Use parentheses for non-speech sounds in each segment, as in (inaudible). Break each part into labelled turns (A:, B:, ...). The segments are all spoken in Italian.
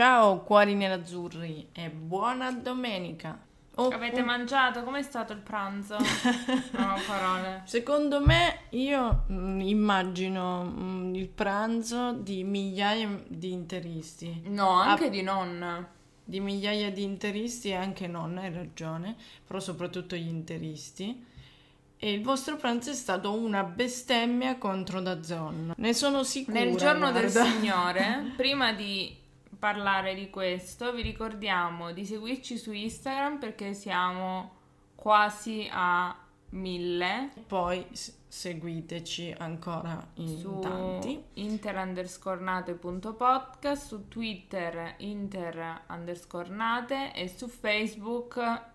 A: Ciao cuori nerazzurri e buona domenica.
B: Oh, Avete oh. mangiato? Com'è stato il pranzo? (laughs) no, parole.
A: Secondo me, io mh, mm, immagino mh, mm, il pranzo di migliaia di interisti.
B: No, anche A- di non.
A: Di migliaia di interisti e anche non, hai ragione, però soprattutto gli interisti. E il vostro pranzo è stato una bestemmia contro Dazon. Ne sono sicura.
B: Nel giorno guarda. del Signore, (laughs) prima di parlare di questo, vi ricordiamo di seguirci su Instagram perché siamo quasi a mille.
A: Poi seguiteci ancora in
B: su
A: tanti.
B: inter underscore nate.podcast, su Twitter inter underscore nate e su Facebook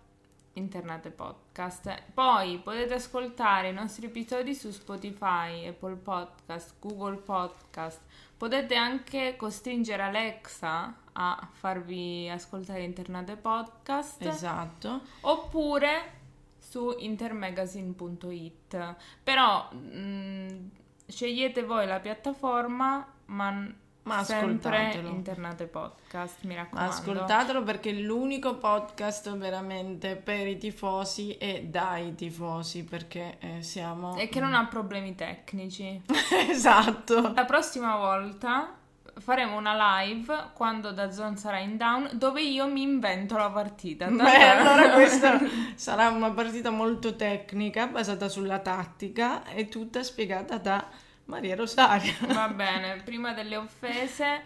B: Internate Podcast. Poi potete ascoltare i nostri episodi su Spotify, Apple Podcast, Google Podcast. Potete anche costringere Alexa a farvi ascoltare Internate Podcast.
A: Esatto.
B: Oppure su intermagazine.it. Però mh, mm, scegliete voi la piattaforma, ma ma sempre internate podcast, mi raccomando.
A: Ascoltatelo perché è l'unico podcast veramente per i tifosi e dai tifosi perché eh, siamo...
B: E che non ha problemi tecnici. (laughs)
A: esatto.
B: La prossima volta faremo una live quando Dazon sarà in down dove io mi invento la partita.
A: Beh, allora questa (laughs) sarà una partita molto tecnica basata sulla tattica e tutta spiegata da Maria Rosaria.
B: Va bene, prima delle offese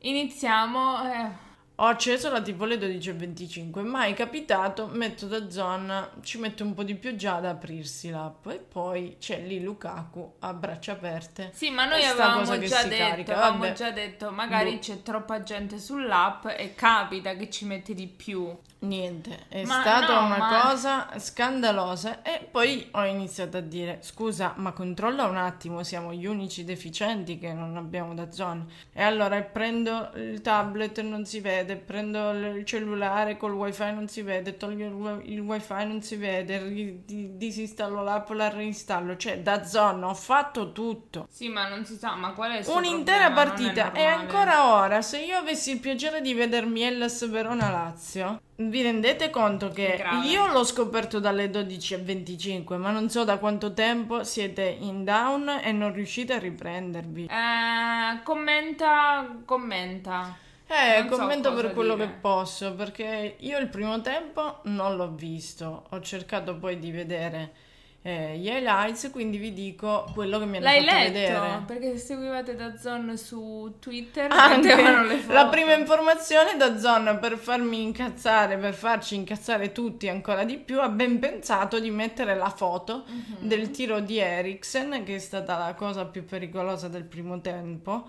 B: iniziamo... Eh.
A: Ho acceso la tipo alle 12.25, mai capitato, metto da zona, ci metto un po' di più già ad aprirsi l'app e poi c'è lì Lukaku a braccia aperte.
B: Sì, ma noi avevamo già detto, avevamo già detto, magari boh. c'è troppa gente sull'app e capita che ci metti di più.
A: Niente, è ma stata no, una ma... cosa scandalosa e poi ho iniziato a dire scusa ma controlla un attimo, siamo gli unici deficienti che non abbiamo da zona e allora prendo il tablet e non si vede, prendo il cellulare col wifi non si vede, toglio il, il wifi non si vede, disinstallo l'app, la reinstallo, cioè da zona ho fatto tutto.
B: Sì ma non si sa, ma qual è il
A: Un'intera
B: problema?
A: partita e ancora ora se io avessi il piacere di vedermi Hellas Verona Lazio vi rendete conto che io l'ho scoperto dalle 12.25, ma non so da quanto tempo siete in down e non riuscite a riprendervi.
B: Eh, commenta, commenta.
A: Eh, non commento so per quello dire. che posso, perché io il primo tempo non l'ho visto, ho cercato poi di vedere eh, gli highlights, quindi vi dico quello che mi hanno
B: L'hai
A: fatto
B: letto?
A: vedere.
B: Perché se seguivate da Zon su Twitter
A: Anche la prima informazione da Zon per farmi incazzare, per farci incazzare tutti ancora di più, ha ben pensato di mettere la foto uh-huh. del tiro di Eriksen, che è stata la cosa più pericolosa del primo tempo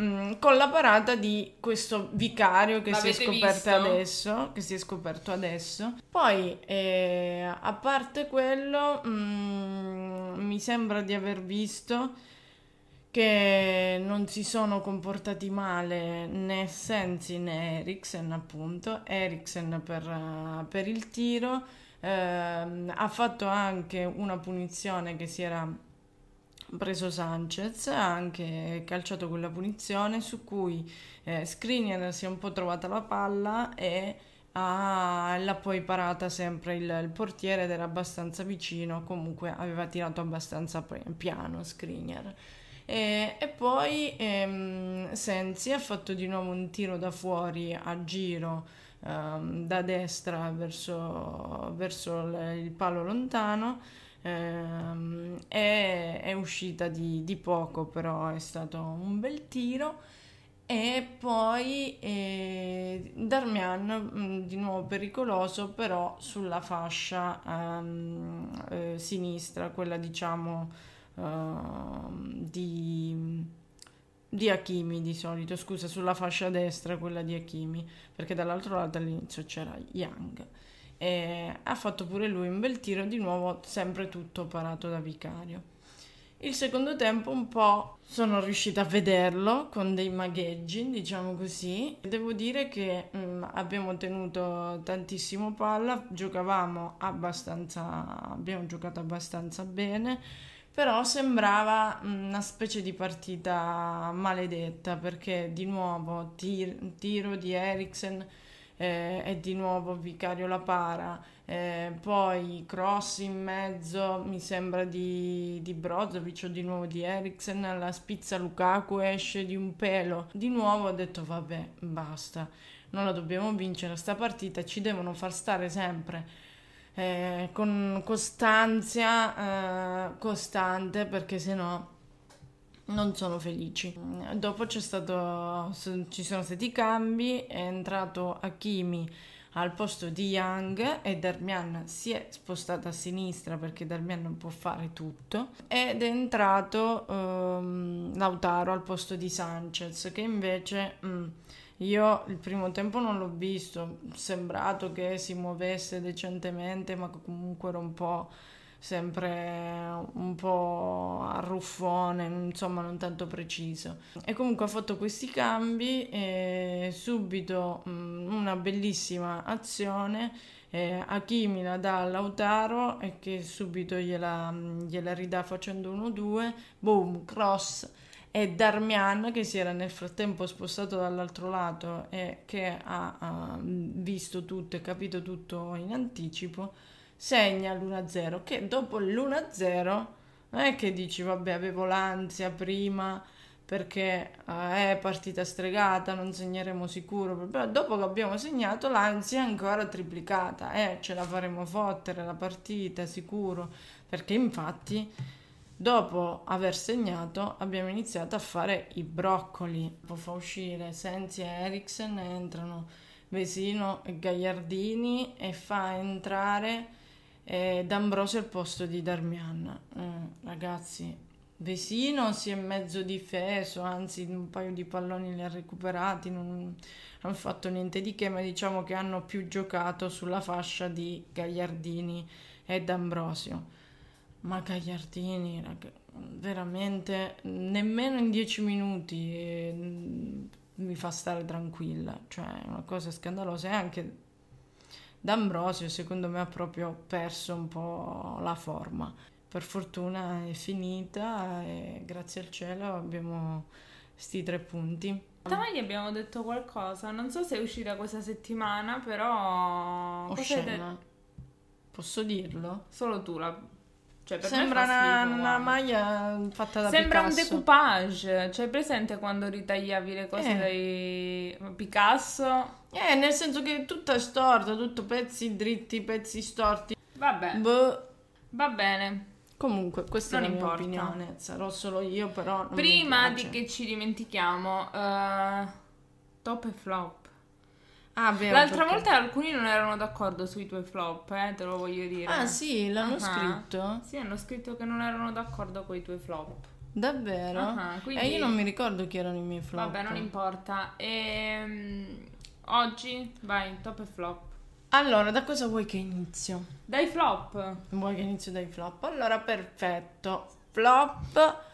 A: Mm, con la parata di questo vicario che si è scoperto adesso, che si è scoperto adesso. Poi, eh, a parte quello, mm, mi sembra di aver visto che non si sono comportati male né Sensi né Eriksen, appunto. Eriksen per, per il tiro. Eh, ha fatto anche una punizione che si era preso Sanchez, ha anche calciato quella punizione su cui eh, Skriniar si è un po' trovata la palla e ha, l'ha poi parata sempre il, il, portiere ed era abbastanza vicino, comunque aveva tirato abbastanza piano Skriniar. E, e poi ehm, Sensi ha fatto di nuovo un tiro da fuori a giro ehm, da destra verso, verso il palo lontano ehm, è, è, uscita di, di, poco, però è stato un bel tiro. E poi eh, Darmian mm, di nuovo pericoloso, però sulla fascia um, eh, sinistra, quella diciamo uh, di, di Hakimi di solito, scusa, sulla fascia destra, quella di Hakimi, perché dall'altro lato all'inizio c'era Young e ha fatto pure lui un bel tiro, di nuovo sempre tutto parato da Vicario. Il secondo tempo un po' sono riuscita a vederlo con dei magheggi, diciamo così. Devo dire che mh, mm, abbiamo tenuto tantissimo palla, giocavamo abbastanza, abbiamo giocato abbastanza bene, Però sembrava una specie di partita maledetta perché di nuovo tir- tiro di Eriksen eh, e di nuovo Vicario la para, eh, poi cross in mezzo mi sembra di, di Brozovic o di nuovo di Eriksen, la spizza Lukaku esce di un pelo, di nuovo ho detto vabbè basta, non la dobbiamo vincere sta partita, ci devono far stare sempre eh, con costanza eh, costante perché sennò non sono felici. Dopo stato, ci sono stati i cambi, è entrato Hakimi al posto di Young e Darmian si è spostato a sinistra perché Darmian non può fare tutto ed è entrato um, Lautaro al posto di Sanchez che invece mm, io il primo tempo non l'ho visto, sembrato che si muovesse decentemente, ma comunque era un po' sempre un po' arruffone, insomma non tanto preciso. E comunque ha fatto questi cambi e subito mm, una bellissima azione. Eh, Hakimi la dà a Lautaro e che subito gliela, gliela ridà facendo 1-2, boom, cross e Darmian che si era nel frattempo spostato dall'altro lato e che ha, ha visto tutto e capito tutto in anticipo, segna l'1-0 che dopo l'1-0 non è che dici vabbè avevo l'ansia prima perché eh, è partita stregata, non segneremo sicuro, però dopo che abbiamo segnato l'ansia è ancora triplicata, eh, ce la faremo fottere la partita sicuro, perché infatti Dopo aver segnato abbiamo iniziato a fare i broccoli. Poi fa uscire Sensi e Eriksen, entrano Vesino e Gagliardini e fa entrare eh, D'Ambrosio al posto di Darmian. Eh, ragazzi, Vesino si è mezzo difeso, anzi un paio di palloni li ha recuperati, non hanno fatto niente di che, ma diciamo che hanno più giocato sulla fascia di Gagliardini e D'Ambrosio. Ma Gagliardini, veramente nemmeno in dieci minuti eh, mi fa stare tranquilla, cioè è una cosa scandalosa e anche D'Ambrosio secondo me ha proprio perso un po' la forma. Per fortuna è finita e grazie al cielo abbiamo sti tre punti.
B: Stamattina abbiamo detto qualcosa, non so se è uscita questa settimana, però...
A: Oscena. Posso dirlo?
B: Solo tu la
A: cioè, Sembra una, schifo, una maglia fatta da
B: Sembra
A: Picasso.
B: un decoupage. Cioè, presente quando ritagliavi le cose eh. dai Picasso?
A: Eh, nel senso che tutto è storto, tutto pezzi dritti, pezzi storti.
B: Vabbè.
A: Boh.
B: Va bene.
A: Comunque, questa non è la mia opinione. Sarò solo io, però.
B: Prima di che ci dimentichiamo, uh, top e flop.
A: Ah, vero,
B: L'altra
A: perché...
B: volta alcuni non erano d'accordo sui tuoi flop, eh, te lo voglio dire.
A: Ah, sì, l'hanno uh-huh. scritto?
B: Sì, hanno scritto che non erano d'accordo con i tuoi flop.
A: Davvero? Uh-huh, quindi... E io non mi ricordo chi erano i miei flop.
B: Vabbè, non importa. Ehm, oggi, vai, top e flop.
A: Allora, da cosa vuoi che inizio?
B: Dai flop.
A: Vuoi che inizio dai flop? Allora, perfetto. Flop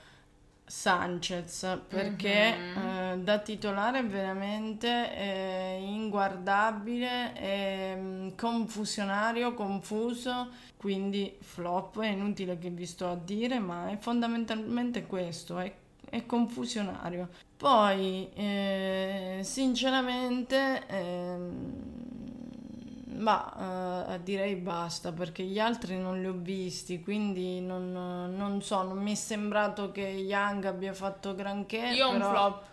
A: Sanchez perché mm-hmm. eh, da titolare è veramente eh, inguardabile, eh, confusionario, confuso, quindi flop, è inutile che vi sto a dire, ma è fondamentalmente questo, è, è confusionario. Poi, eh, sinceramente ehm, ma uh, direi basta perché gli altri non li ho visti, quindi non, non, so, non mi è sembrato che Young abbia fatto granché.
B: Io
A: però...
B: un flop.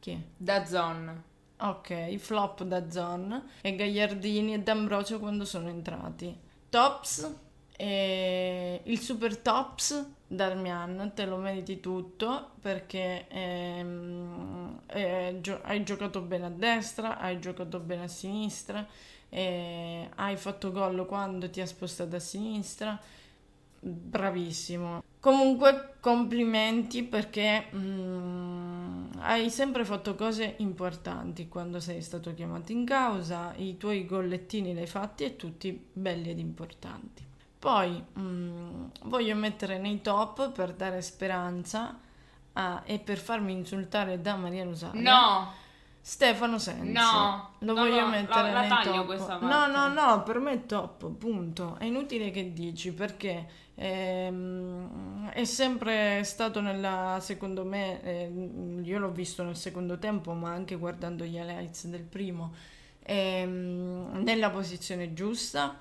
A: Chi?
B: Da Zon.
A: Ok, flop da Zon e Gagliardini e D'Ambrosio quando sono entrati. Tops e il super tops Darmian te lo meriti tutto perché ehm, eh, gio- hai giocato bene a destra, hai giocato bene a sinistra e hai fatto gol quando ti ha spostato a sinistra, bravissimo. Comunque complimenti perché mm, hai sempre fatto cose importanti quando sei stato chiamato in causa, i tuoi gollettini li hai fatti e tutti belli ed importanti. Poi mm, voglio mettere nei top per dare speranza a, e per farmi insultare da Maria Rosaria.
B: No!
A: Stefano Sensi.
B: No,
A: lo
B: no,
A: voglio
B: no,
A: mettere
B: la- la
A: nei
B: taglio
A: top.
B: questa
A: No,
B: parte.
A: no, no, per me è top, punto. È inutile che dici perché ehm, è sempre stato nella, secondo me, ehm, io l'ho visto nel secondo tempo, ma anche guardando gli highlights del primo, ehm, nella posizione giusta.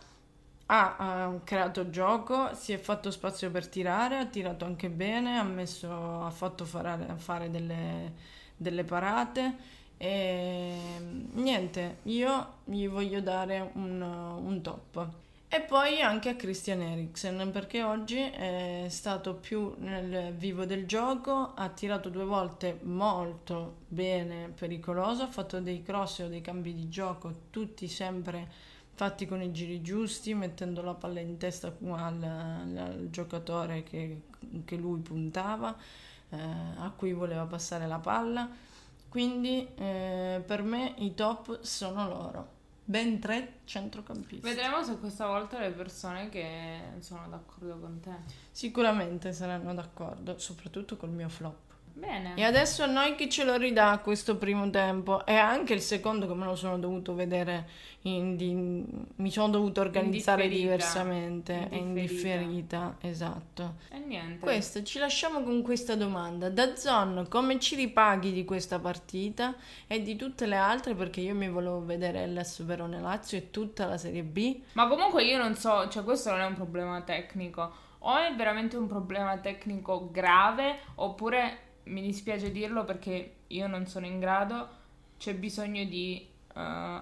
A: Ha, ha creato gioco, si è fatto spazio per tirare, ha tirato anche bene, ha, messo, ha fatto fare, fare delle, delle parate e niente, io gli voglio dare un, un top. E poi anche a Christian Eriksen perché oggi è stato più nel vivo del gioco, ha tirato due volte molto bene, pericoloso, ha fatto dei cross o dei cambi di gioco, tutti sempre fatti con i giri giusti, mettendo la palla in testa al, al giocatore che, che lui puntava, eh, a cui voleva passare la palla. Quindi eh, per me i top sono loro. Ben tre centrocampisti.
B: Vedremo se questa volta le persone che sono d'accordo con te.
A: Sicuramente saranno d'accordo, soprattutto col mio flop.
B: Bene.
A: E adesso a noi chi ce lo ridà questo primo tempo? E anche il secondo che me lo sono dovuto vedere, in di- mi sono dovuto organizzare diversamente, è in
B: Differita.
A: differita, esatto.
B: E niente.
A: Questo, ci lasciamo con questa domanda. Da Zon, come ci ripaghi di questa partita e di tutte le altre? Perché io mi volevo vedere Hellas Verone Lazio e tutta la Serie B.
B: Ma comunque io non so, cioè questo non è un problema tecnico. O è veramente un problema tecnico grave, oppure mi dispiace dirlo perché io non sono in grado, c'è bisogno di eh,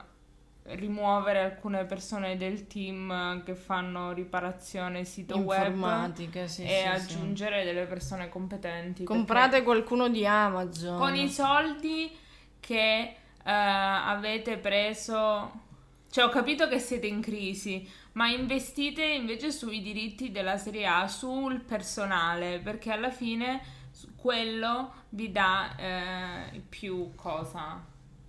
B: rimuovere alcune persone del team che fanno riparazione sito web
A: sì,
B: e
A: sì, sì.
B: aggiungere delle persone competenti.
A: Comprate qualcuno di Amazon.
B: con i soldi che eh, avete preso, cioè ho capito che siete in crisi, ma investite invece sui diritti della Serie A, sul personale, perché alla fine quello vi dà eh, più cosa.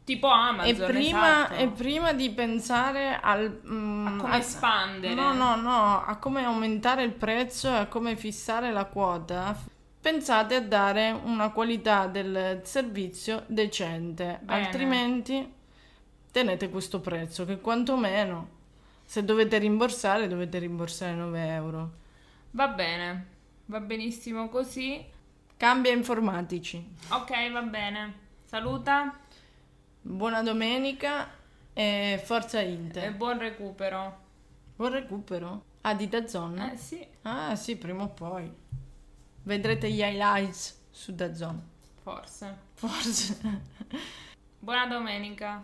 B: Tipo
A: E
B: Amazon,
A: prima,
B: esatto.
A: e prima di pensare al, mm,
B: A come espandere.
A: No, no, no, a come aumentare il prezzo e a come fissare la quota, pensate a dare una qualità del servizio decente,
B: Bene.
A: altrimenti tenete questo prezzo che quantomeno se dovete rimborsare dovete rimborsare 9 euro.
B: Va bene, va benissimo così.
A: Cambia informatici.
B: Ok, va bene. Saluta
A: Buona domenica e forza Inter.
B: e buon recupero.
A: Buon recupero. Ah, di Dazon?
B: Eh sì,
A: Ah, sì, prima o poi. Vedrete gli highlights su Dazon.
B: forse.
A: Forse.
B: Buona domenica.